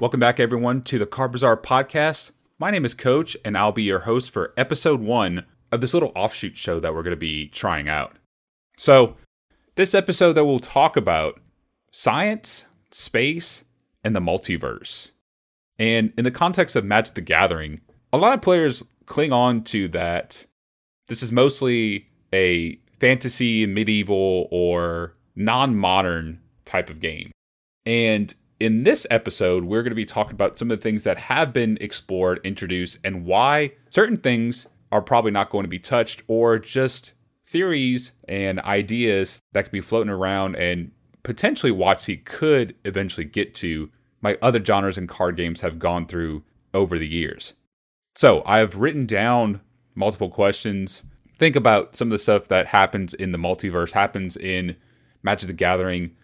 Welcome back, everyone, to the Card Bazaar podcast. My name is Coach, and I'll be your host for episode one of this little offshoot show that we're going to be trying out. So, this episode that we'll talk about science, space, and the multiverse. And in the context of Magic the Gathering, a lot of players cling on to that this is mostly a fantasy, medieval, or non modern type of game. And in this episode, we're going to be talking about some of the things that have been explored, introduced, and why certain things are probably not going to be touched, or just theories and ideas that could be floating around and potentially WotC could eventually get to my other genres and card games have gone through over the years. So I've written down multiple questions. Think about some of the stuff that happens in the multiverse, happens in Magic the Gathering,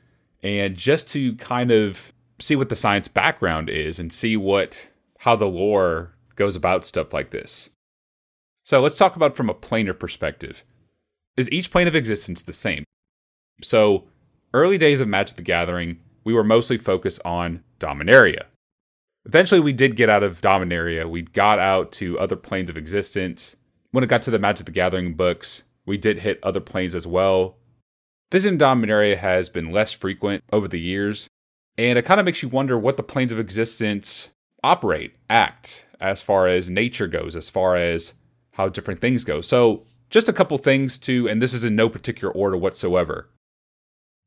and just to kind of see what the science background is and see what how the lore goes about stuff like this. So let's talk about from a planar perspective. Is each plane of existence the same? So early days of Magic the Gathering, we were mostly focused on Dominaria. Eventually, we did get out of Dominaria. We got out to other planes of existence. When it got to the Magic the Gathering books, we did hit other planes as well. Visiting Dominaria has been less frequent over the years, and it kind of makes you wonder what the planes of existence operate, act, as far as nature goes, as far as how different things go. So, just a couple things to, and this is in no particular order whatsoever.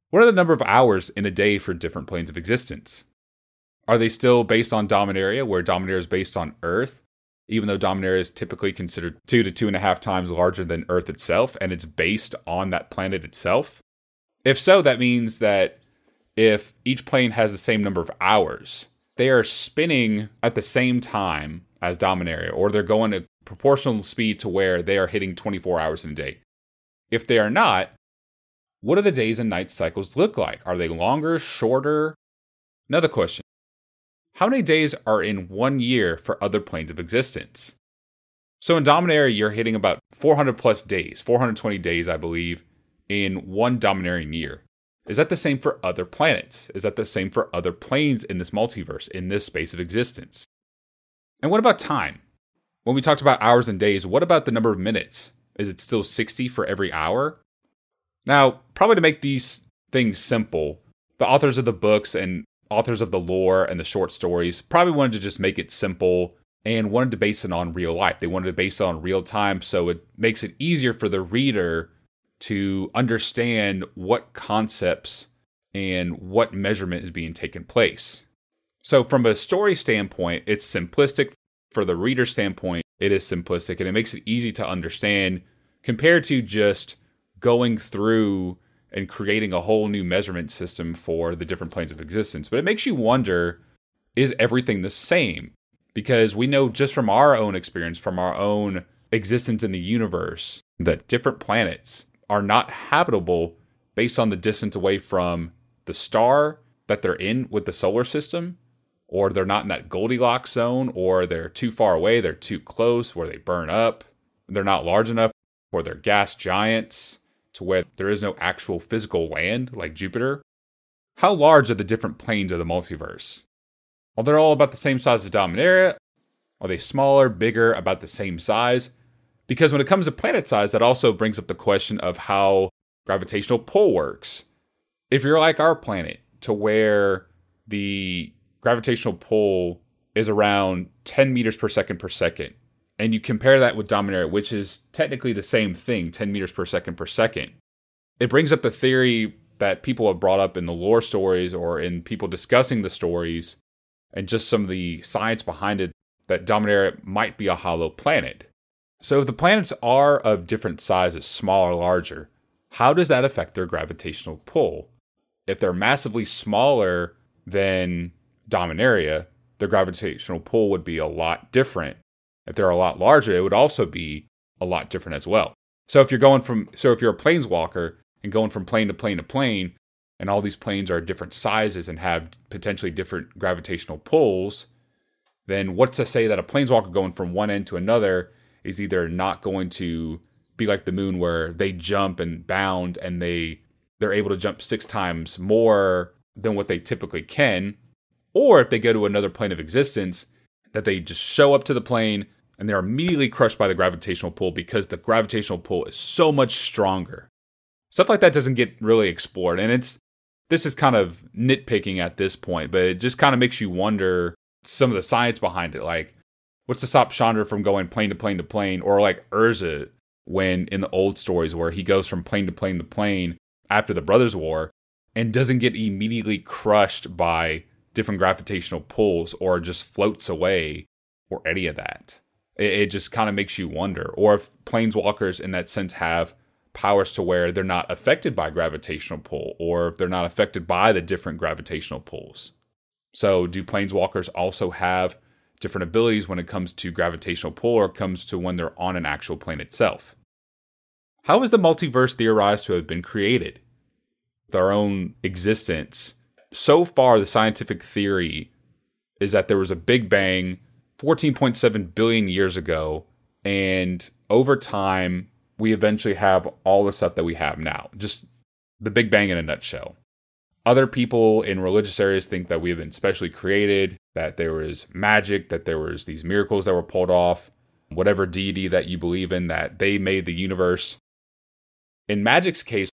What are the number of hours in a day for different planes of existence? Are they still based on Dominaria, where Dominaria is based on Earth, even though Dominaria is typically considered two to two and a half times larger than Earth itself, and it's based on that planet itself? If so, that means that if each plane has the same number of hours, they are spinning at the same time as Dominaria, or they're going at proportional speed to where they are hitting 24 hours in a day. If they are not, what do the days and night cycles look like? Are they longer, shorter? Another question How many days are in one year for other planes of existence? So in Dominaria, you're hitting about 400 plus days, 420 days, I believe, in one Dominarian year. Is that the same for other planets? Is that the same for other planes in this multiverse, in this space of existence? And what about time? When we talked about hours and days, what about the number of minutes? Is it still 60 for every hour? Now, probably to make these things simple, the authors of the books and authors of the lore and the short stories probably wanted to just make it simple and wanted to base it on real life. They wanted to base it on real time so it makes it easier for the reader to understand what concepts and what measurement is being taken place. So, from a story standpoint, it's simplistic. For the reader standpoint, it is simplistic and it makes it easy to understand compared to just going through and creating a whole new measurement system for the different planes of existence. But it makes you wonder is everything the same? Because we know just from our own experience, from our own existence in the universe, that different planets are not habitable based on the distance away from the star that they're in with the solar system, or they're not in that Goldilocks zone, or they're too far away, they're too close where they burn up, they're not large enough, or they're gas giants to where there is no actual physical land like Jupiter. How large are the different planes of the multiverse? Are they all about the same size as Dominaria? Are they smaller, bigger, about the same size? Because when it comes to planet size, that also brings up the question of how gravitational pull works. If you're like our planet, to where the gravitational pull is around 10 meters per second per second, and you compare that with Dominaria, which is technically the same thing, 10 meters per second per second, it brings up the theory that people have brought up in the lore stories or in people discussing the stories and just some of the science behind it that Dominaria might be a hollow planet. So, if the planets are of different sizes, small or larger, how does that affect their gravitational pull? If they're massively smaller than Dominaria, their gravitational pull would be a lot different. If they're a lot larger, it would also be a lot different as well. So if you're going from so if you're a planeswalker and going from plane to plane to plane, and all these planes are different sizes and have potentially different gravitational pulls, then what's to say that a planeswalker going from one end to another is either not going to be like the moon where they jump and bound and they they're able to jump six times more than what they typically can or if they go to another plane of existence, that they just show up to the plane and they're immediately crushed by the gravitational pull because the gravitational pull is so much stronger. Stuff like that doesn't get really explored, and it's this is kind of nitpicking at this point, but it just kind of makes you wonder some of the science behind it. Like, what's to stop Chandra from going plane to plane to plane, or like Urza when in the old stories where he goes from plane to plane to plane after the Brothers' War and doesn't get immediately crushed by different gravitational pulls or just floats away or any of that. It, it just kind of makes you wonder. Or if planeswalkers in that sense have powers to where they're not affected by gravitational pull or if they're not affected by the different gravitational pulls. So, do planeswalkers also have different abilities when it comes to gravitational pull or comes to when they're on an actual plane itself? How is the multiverse theorized to have been created? With our own existence, so far the scientific theory is that there was a big bang 14.7 billion years ago and over time we eventually have all the stuff that we have now. Just the Big Bang in a nutshell. Other people in religious areas think that we have been specially created, that there was magic, that there was these miracles that were pulled off, whatever deity that you believe in, that they made the universe. In magic's case,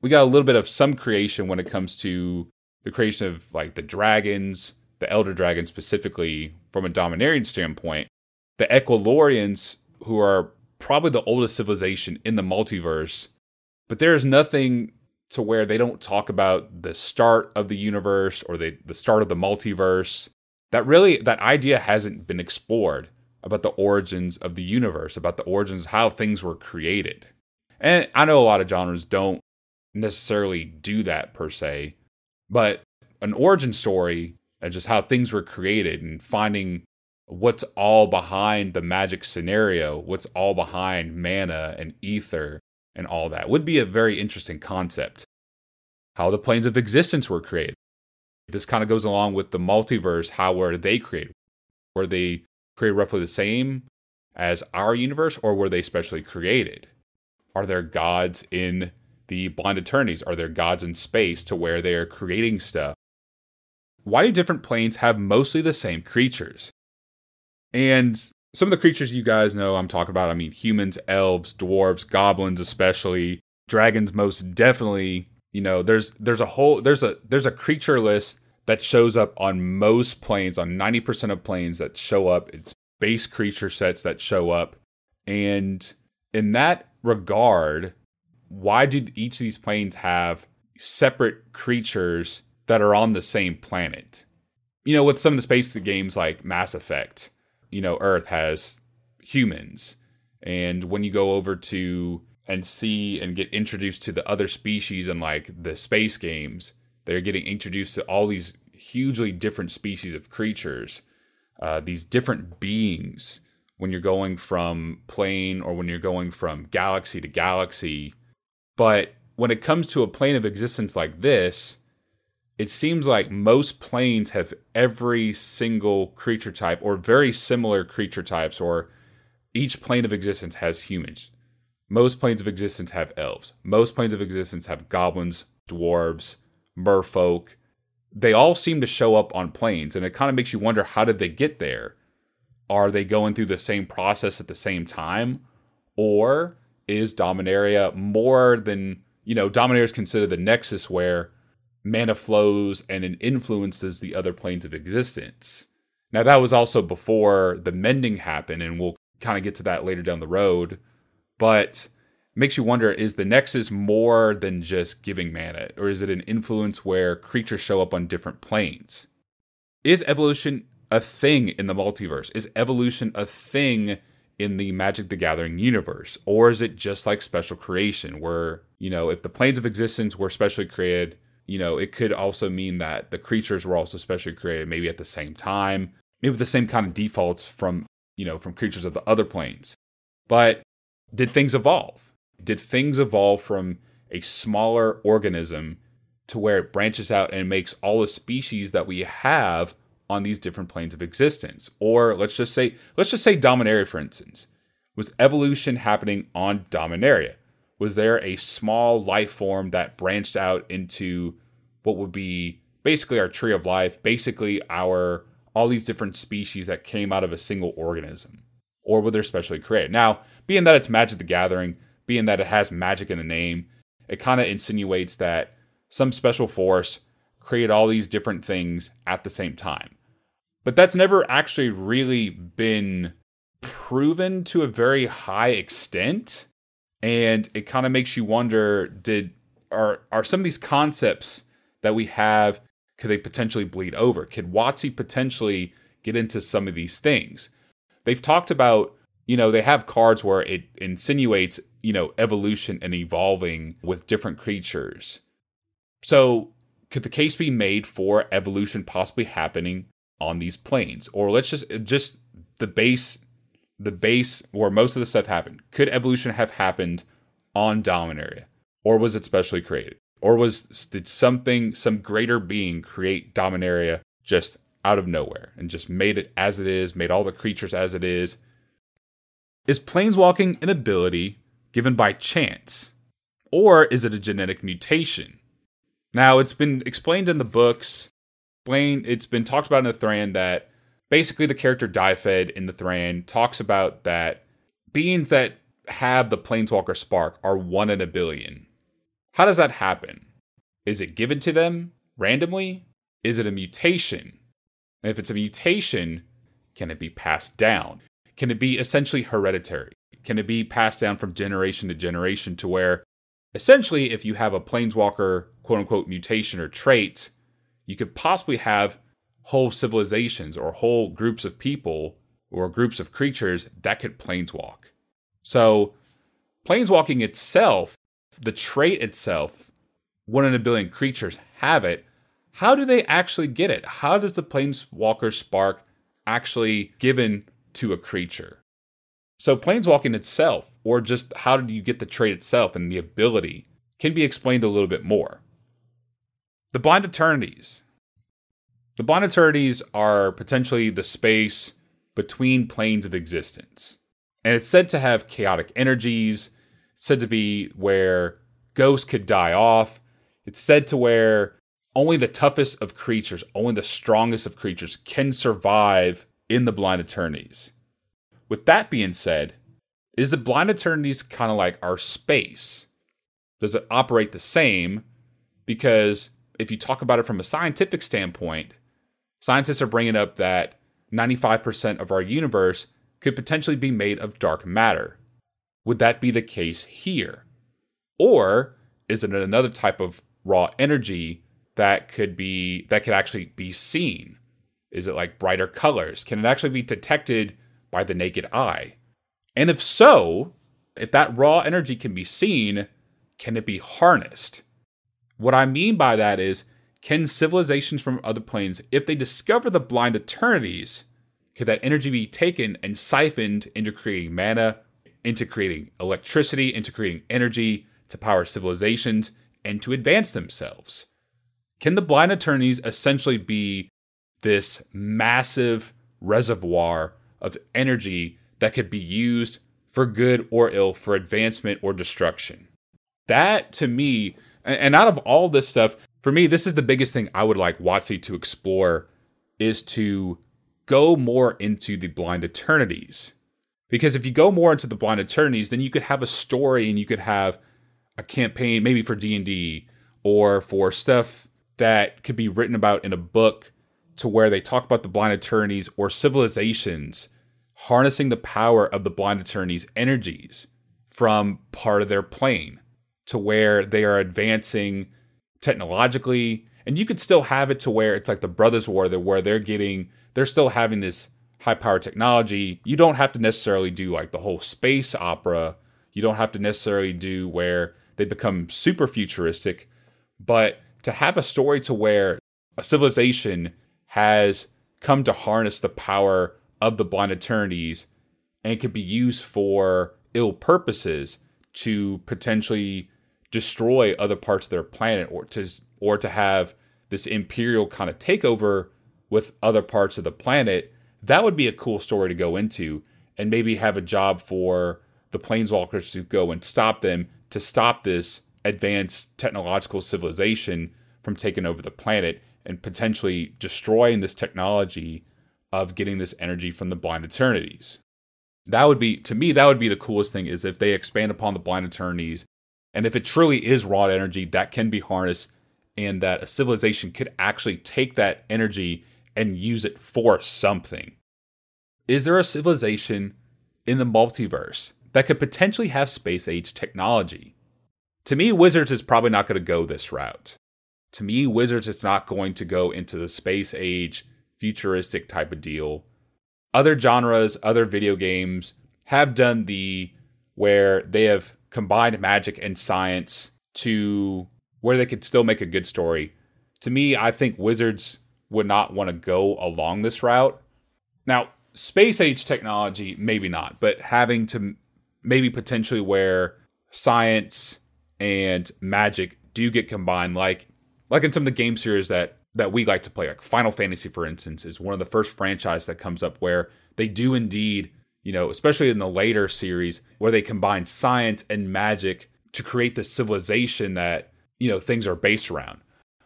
we got a little bit of some creation when it comes to the creation of like the dragons, the elder dragon specifically from a Dominarian standpoint. The Equilorians, who are probably the oldest civilization in the multiverse, but there is nothing to where they don't talk about the start of the universe or the, the start of the multiverse. That really, that idea hasn't been explored about the origins of the universe, about the origins, how things were created. And I know a lot of genres don't necessarily do that per se, but an origin story and just how things were created and finding what's all behind the magic scenario, what's all behind mana and ether and all that would be a very interesting concept. How the planes of existence were created. This kind of goes along with the multiverse. How were they created? Were they created roughly the same as our universe, or were they specially created? Are there gods in the blind eternities? Are there gods in space to where they are creating stuff? Why do different planes have mostly the same creatures? And some of the creatures you guys know I'm talking about, I mean, humans, elves, dwarves, goblins, especially, dragons, most definitely. You know, there's there's a whole there's a there's a creature list that shows up on most planes, on 90% of planes that show up. It's base creature sets that show up. And in that regard, why do each of these planes have separate creatures that are on the same planet? You know, with some of the space games like Mass Effect, you know, Earth has humans. And when you go over to and see and get introduced to the other species and like the space games, they're getting introduced to all these hugely different species of creatures, uh, these different beings when you're going from plane or when you're going from galaxy to galaxy. But when it comes to a plane of existence like this, it seems like most planes have every single creature type or very similar creature types, or each plane of existence has humans. Most planes of existence have elves. Most planes of existence have goblins, dwarves, merfolk. They all seem to show up on planes, and it kind of makes you wonder how did they get there? Are they going through the same process at the same time? Or is Dominaria more than, you know, Dominaria is considered the nexus where mana flows and it influences the other planes of existence. Now, that was also before the mending happened, and we'll kind of get to that later down the road. But makes you wonder is the Nexus more than just giving mana, or is it an influence where creatures show up on different planes? Is evolution a thing in the multiverse? Is evolution a thing in the Magic the Gathering universe? Or is it just like special creation, where, you know, if the planes of existence were specially created, you know, it could also mean that the creatures were also specially created maybe at the same time, maybe with the same kind of defaults from, you know, from creatures of the other planes. But did things evolve? Did things evolve from a smaller organism to where it branches out and makes all the species that we have on these different planes of existence? Or let's just say, let's just say Dominaria, for instance. Was evolution happening on Dominaria? Was there a small life form that branched out into what would be basically our tree of life, basically our all these different species that came out of a single organism or were they specially created. Now, being that it's Magic the Gathering, being that it has magic in the name, it kind of insinuates that some special force created all these different things at the same time. But that's never actually really been proven to a very high extent. And it kind of makes you wonder did are are some of these concepts that we have could they potentially bleed over? Could WotC potentially get into some of these things? They've talked about, you know, they have cards where it insinuates, you know, evolution and evolving with different creatures. So, could the case be made for evolution possibly happening on these planes? Or let's just just the base the base where most of the stuff happened. Could evolution have happened on Dominaria? Or was it specially created? Or was did something, some greater being create Dominaria just out of nowhere and just made it as it is, made all the creatures as it is? Is planeswalking an ability given by chance? Or is it a genetic mutation? Now, it's been explained in the books, it's been talked about in the Thran that basically the character Dyfed in the Thran talks about that beings that have the Planeswalker spark are one in a billion. How does that happen? Is it given to them randomly? Is it a mutation? And if it's a mutation, can it be passed down? Can it be essentially hereditary? Can it be passed down from generation to generation to where essentially, if you have a planeswalker quote unquote mutation or trait, you could possibly have whole civilizations or whole groups of people or groups of creatures that could planeswalk. So, planeswalking itself the trait itself, one in a billion creatures have it. How do they actually get it? How does the Planeswalker spark actually given to a creature? So, planeswalking itself, or just how do you get the trait itself and the ability, can be explained a little bit more. The Blind Eternities. The Blind Eternities are potentially the space between planes of existence. And it's said to have chaotic energies, said to be where ghosts could die off. It's said to where only the toughest of creatures, only the strongest of creatures can survive in the Blind Eternities. With that being said, is the Blind Eternities kind of like our space? Does it operate the same? Because if you talk about it from a scientific standpoint, scientists are bringing up that 95% of our universe could potentially be made of dark matter. Would that be the case here? Or is it another type of raw energy that could be that could actually be seen? Is it like brighter colors? Can it actually be detected by the naked eye? And if so, if that raw energy can be seen, can it be harnessed? What I mean by that is can civilizations from other planes, if they discover the blind eternities, could that energy be taken and siphoned into creating mana into creating electricity, into creating energy to power civilizations, and to advance themselves. Can the blind eternities essentially be this massive reservoir of energy that could be used for good or ill, for advancement or destruction? That to me, and out of all this stuff, for me, this is the biggest thing I would like WotC to explore is to go more into the blind eternities. Because if you go more into the blind eternities, then you could have a story and you could have a campaign, maybe for D and D or for stuff that could be written about in a book, to where they talk about the blind eternities or civilizations harnessing the power of the blind eternities energies from part of their plane to where they are advancing technologically and you could still have it to where it's like the brothers war where they're getting they're still having this high power technology. You don't have to necessarily do like the whole space opera. You don't have to necessarily do where they become super futuristic, but to have a story to where a civilization has come to harness the power of the blind eternities and it can be used for ill purposes to potentially destroy other parts of their planet or to or to have this imperial kind of takeover with other parts of the planet that would be a cool story to go into and maybe have a job for the planeswalkers to go and stop them to stop this advanced technological civilization from taking over the planet and potentially destroying this technology of getting this energy from the blind eternities. That would be to me that would be the coolest thing is if they expand upon the blind eternities and if it truly is raw energy that can be harnessed and that a civilization could actually take that energy and use it for something. Is there a civilization in the multiverse that could potentially have space age technology? To me, Wizards is probably not going to go this route. To me, Wizards is not going to go into the space age, futuristic type of deal. Other genres, other video games have done the where they have combined magic and science to where they could still make a good story. To me, I think Wizards would not want to go along this route. Now, space age technology, maybe not, but having to maybe potentially where science and magic do get combined like like in some of the game series that that we like to play like final fantasy for instance is one of the first franchise that comes up where they do indeed you know especially in the later series where they combine science and magic to create the civilization that you know things are based around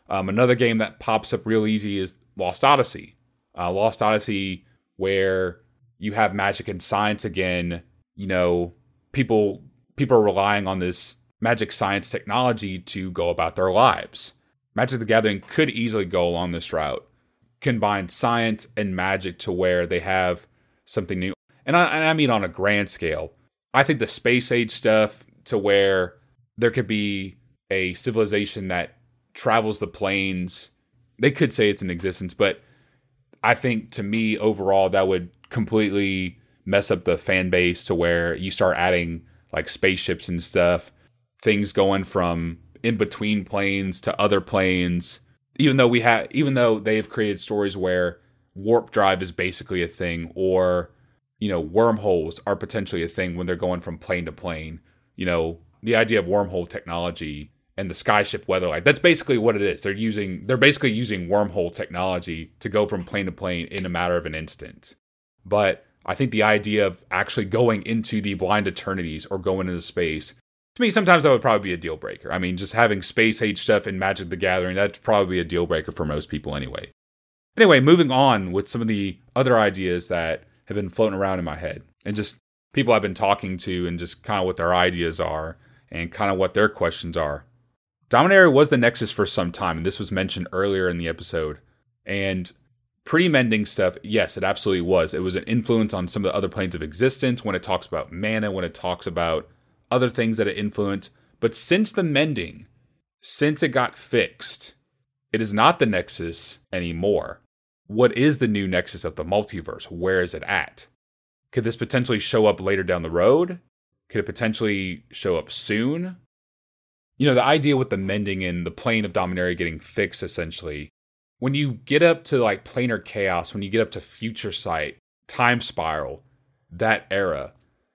um, another game that pops up real easy is lost odyssey uh, lost odyssey where you have magic and science again you know people people are relying on this magic science technology to go about their lives. Magic the Gathering could easily go along this route, combine science and magic to where they have something new. And I, and I mean on a grand scale. I think the space age stuff to where there could be a civilization that travels the planes. They could say it's in existence, but I think to me overall that would completely mess up the fan base to where you start adding like spaceships and stuff things going from in between planes to other planes. Even though we have, even though they've created stories where warp drive is basically a thing, or you know, wormholes are potentially a thing when they're going from plane to plane. You know, the idea of wormhole technology and the skyship weatherlight. That's basically what it is. They're using they're basically using wormhole technology to go from plane to plane in a matter of an instant. But I think the idea of actually going into the blind eternities or going into space to me, sometimes that would probably be a deal breaker. I mean, just having space age stuff in Magic the Gathering, that's probably a deal breaker for most people anyway. Anyway, moving on with some of the other ideas that have been floating around in my head and just people I've been talking to and just kind of what their ideas are and kind of what their questions are. Dominaria was the Nexus for some time, and this was mentioned earlier in the episode. And pre mending stuff, yes, it absolutely was. It was an influence on some of the other planes of existence when it talks about mana, when it talks about other things that it influenced. But since the mending, since it got fixed, it is not the Nexus anymore. What is the new Nexus of the multiverse? Where is it at? Could this potentially show up later down the road? Could it potentially show up soon? You know, the idea with the mending and the plane of Dominaria getting fixed essentially, when you get up to like planar chaos, when you get up to future sight, time spiral, that era,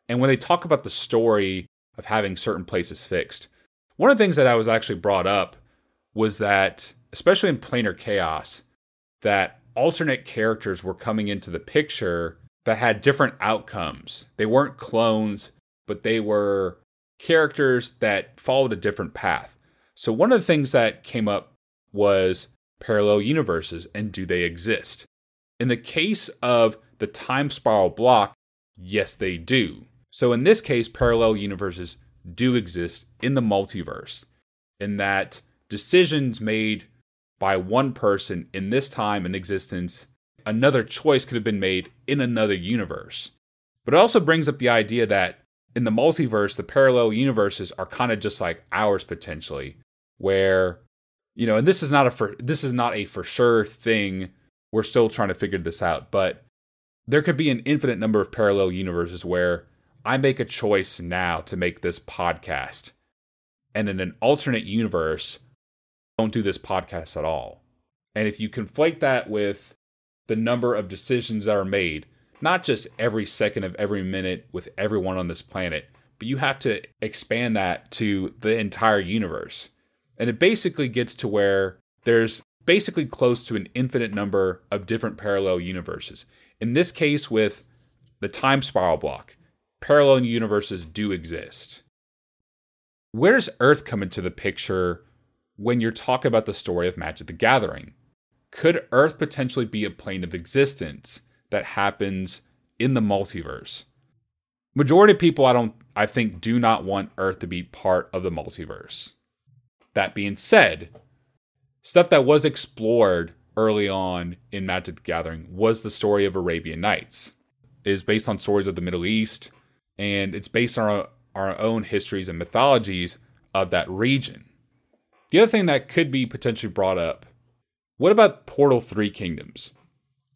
and when they talk about the story of having certain places fixed. One of the things that I was actually brought up was that, especially in planar chaos, that alternate characters were coming into the picture that had different outcomes. They weren't clones, but they were characters that followed a different path. So, one of the things that came up was parallel universes and do they exist? In the case of the time spiral block, yes, they do. So in this case, parallel universes do exist in the multiverse, in that decisions made by one person in this time and existence, another choice could have been made in another universe. But it also brings up the idea that in the multiverse, the parallel universes are kind of just like ours potentially, where you know, and this is not a for this is not a for sure thing. We're still trying to figure this out, but there could be an infinite number of parallel universes where I make a choice now to make this podcast. And in an alternate universe, don't do this podcast at all. And if you conflate that with the number of decisions that are made, not just every second of every minute with everyone on this planet, but you have to expand that to the entire universe. And it basically gets to where there's basically close to an infinite number of different parallel universes. In this case, with the time spiral block, parallel universes do exist. Where does Earth come into the picture when you're talking about the story of Magic the Gathering? could Earth potentially be a plane of existence that happens in the multiverse? Majority of people I don't I think do not want Earth to be part of the multiverse. That being said, stuff that was explored early on in Magic the Gathering was the story of Arabian Nights. It is based on stories of the Middle East, and it's based on our, our own histories and mythologies of that region. The other thing that could be potentially brought up what about Portal 3 Kingdoms?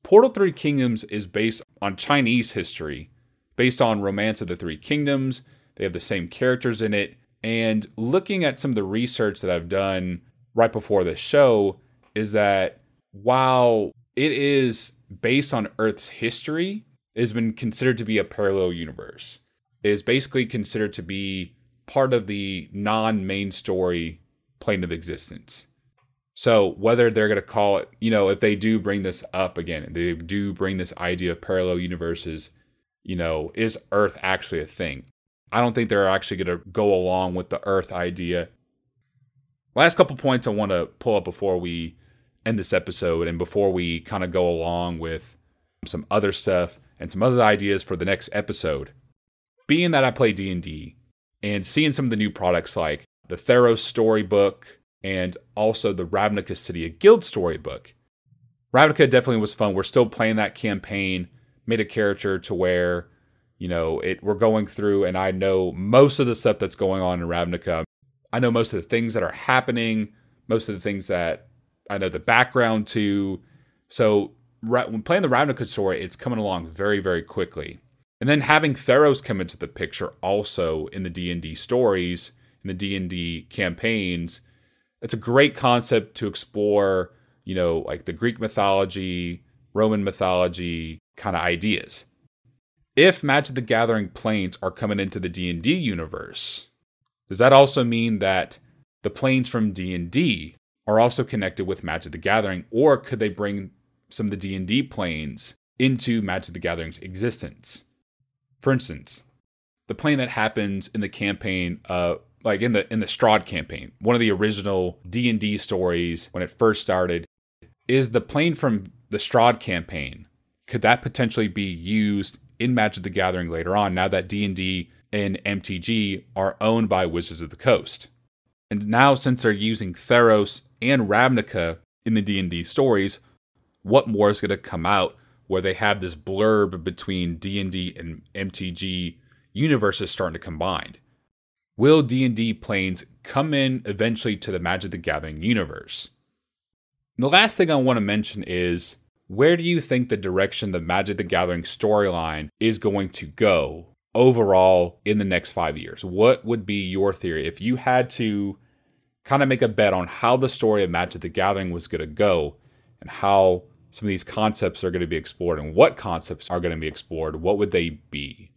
Portal 3 Kingdoms is based on Chinese history, based on Romance of the Three Kingdoms. They have the same characters in it. And looking at some of the research that I've done right before this show, is that while it is based on Earth's history, it has been considered to be a parallel universe. It is basically considered to be part of the non main story plane of existence. So whether they're going to call it, you know, if they do bring this up again, they do bring this idea of parallel universes, you know, is Earth actually a thing? I don't think they're actually going to go along with the Earth idea. Last couple points I want to pull up before we end this episode and before we kind of go along with some other stuff and some other ideas for the next episode. Being that I play D&D and seeing some of the new products like the Theros storybook, and also the Ravnica City of Guild storybook. Ravnica definitely was fun. We're still playing that campaign. Made a character to where, you know, it we're going through, and I know most of the stuff that's going on in Ravnica. I know most of the things that are happening, most of the things that I know the background to. So when playing the Ravnica story, it's coming along very, very quickly. And then having Theros come into the picture also in the D and D stories, in the D and D campaigns, it's a great concept to explore, you know, like the Greek mythology, Roman mythology kind of ideas. If Magic the Gathering planes are coming into the D&D universe, does that also mean that the planes from D&D are also connected with Magic the Gathering or could they bring some of the D&D planes into Magic the Gathering's existence? For instance, the plane that happens in the campaign uh, like in the in the Strahd campaign, one of the original D and D stories when it first started, is the plane from the Strahd campaign. Could that potentially be used in Magic the Gathering later on? Now that D and D and MTG are owned by Wizards of the Coast, and now since they're using Theros and Ravnica in the D and D stories, what more is going to come out where they have this blurb between D and D and MTG universes starting to combine? Will D&D planes come in eventually to the Magic the Gathering universe? And the last thing I want to mention is where do you think the direction the Magic the Gathering storyline is going to go overall in the next 5 years? What would be your theory if you had to kind of make a bet on how the story of Magic the Gathering was going to go and how some of these concepts are going to be explored and what concepts are going to be explored, what would they be?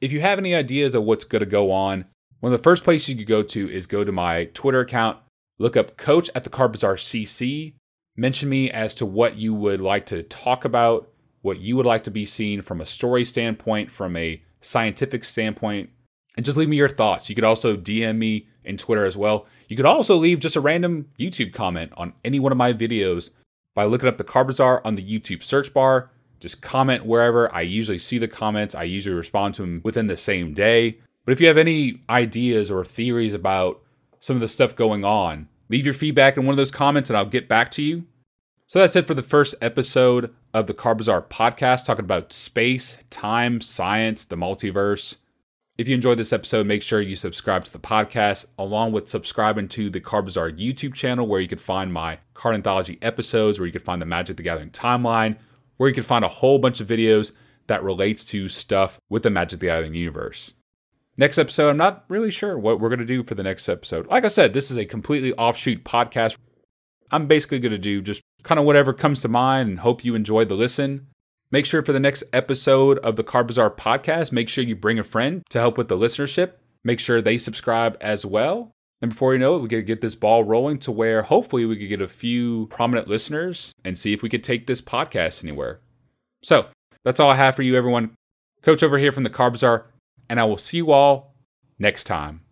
If you have any ideas of what's going to go on, one of the first places you could go to is go to my Twitter account, look up Coach at the Card Bazaar CC, mention me as to what you would like to talk about, what you would like to be seen from a story standpoint, from a scientific standpoint, and just leave me your thoughts. You could also DM me in Twitter as well. You could also leave just a random YouTube comment on any one of my videos by looking up the Card Bazaar on the YouTube search bar. Just comment wherever. I usually see the comments. I usually respond to them within the same day. But if you have any ideas or theories about some of the stuff going on, leave your feedback in one of those comments and I'll get back to you. So that's it for the first episode of the Card Bazaar podcast, talking about space, time, science, the multiverse. If you enjoyed this episode, make sure you subscribe to the podcast, along with subscribing to the Card Bazaar YouTube channel, where you can find my card anthology episodes, where you can find the Magic the Gathering timeline, where you can find a whole bunch of videos that relates to stuff with the Magic the Gathering universe. Next episode, I'm not really sure what we're going to do for the next episode. Like I said, this is a completely offshoot podcast. I'm basically going to do just kind of whatever comes to mind and hope you enjoyed the listen. Make sure for the next episode of the Card Bazaar podcast, make sure you bring a friend to help with the listenership. Make sure they subscribe as well. And before you know it, we could get this ball rolling to where hopefully we could get a few prominent listeners and see if we could take this podcast anywhere. So that's all I have for you, everyone. Coach over here from the Card Bazaar and I will see you all next time.